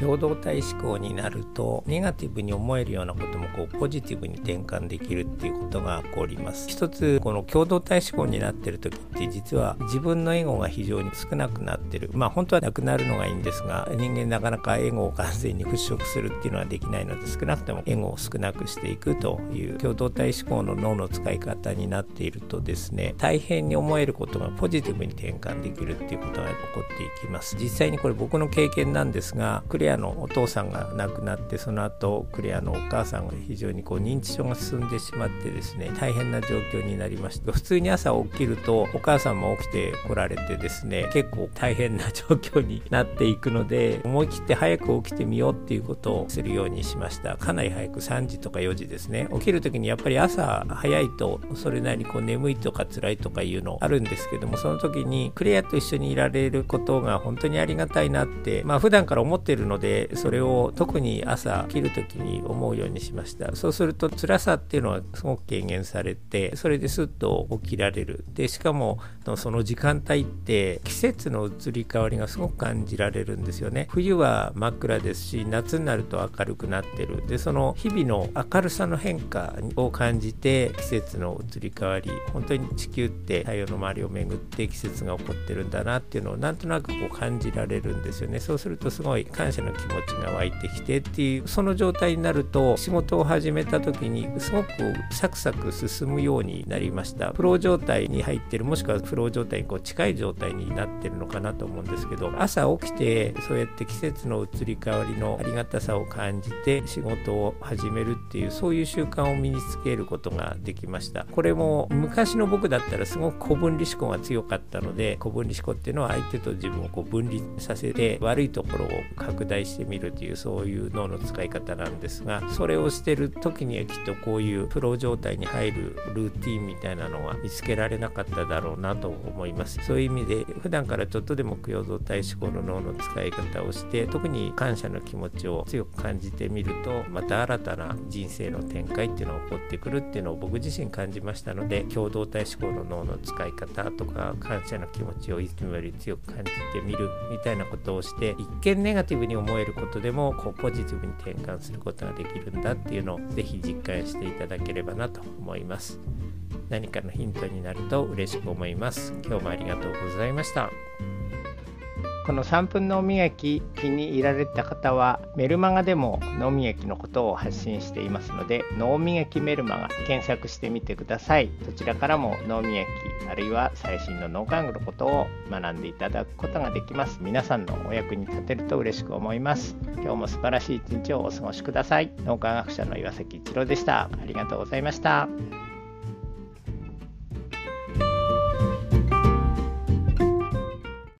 共同体思考になるとネガティブに思えるようなこともこうポジティブに転換できるっていうことが起こります。一つこの共同体思考になってる時って実は自分のエゴが非常に少なくなってる。まあ本当はなくなるのがいいんですが人間なかなかエゴを完全に払拭するっていうのはできないので少なくともエゴを少なくしていくという共同体思考の脳の使い方になっているとですね大変に思えることがポジティブに転換できるっていうことが起こっていきます。実際にこれ僕の経験なんですがクレアのお父さんが亡くなってその後クレアのお母さんが非常にこう認知症が進んでしまってですね大変な状況になりまして普通に朝起きるとお母さんも起きてこられてですね結構大変な状況になっていくので思い切って早く起きてみようっていうことをするようにしました。かなり早く3時とか4時ですね。起きる時にやっぱり朝早いとそれなりにこう眠いとか辛いとかいうのあるんですけどもその時にクレアと一緒にいられることが本当にありがたいなってまあ普段から思ってるののでそれを特に朝起きる時に思うようにしました。そうすると辛さっていうのはすごく軽減されてそれですっと起きられる。でしかもその時間帯って季節の移り変わりがすごく感じられるんですよね。冬は真っ暗ですし夏になると明るくなってる。でその日々の明るさの変化を感じて季節の移り変わり本当に地球って太陽の周りを巡って季節が起こってるんだなっていうのをなんとなくこう感じられるんですよね。そうするとすごい感謝の気持ちが湧いてきてっていうその状態になると仕事を始めた時にすごくサクサク進むようになりました。フロー状態に入ってるもしくはフロー状態にこう近い状態になってるのかなと思うんですけど朝起きてそうやって季節の移り変わりのありがたさを感じて仕事を始めるっていうそういう習慣を身につけることができました。これも昔の僕だったらすごく古分離思考が強かったので古分離思考っていうのは相手と自分をこう分離させて悪いところを拡大してみるというそういう脳の使い方なんですがそれをしてる時にはきっとこういうプロ状態に入るルーティンみたいなのは見つけられなかっただろうなと思います。そういう意味で普段からちょっとでも供養動体思考の脳の使い方をして特に感謝の気持ちを強く感じてみるとまた新たな人生の展開っていうのが起こってくるっていうのを僕自身感じましたので共同体思考の脳の使い方とか感謝の気持ちをいつもより強く感じてみるみたいなことをして一見ネガティブに思えることでもこうポジティブに転換することができるんだっていうのをぜひ実感していただければなと思います。何かのヒントになると嬉しく思います。今日もありがとうございました。この3分脳磨き気に入られた方はメルマガでも脳磨きのことを発信していますので脳磨きメルマガ検索してみてください。どちらからも脳磨きあるいは最新の脳科学のことを学んでいただくことができます。皆さんのお役に立てると嬉しく思います。今日も素晴らしい一日をお過ごしください。脳科学者の岩崎一郎でした。ありがとうございました。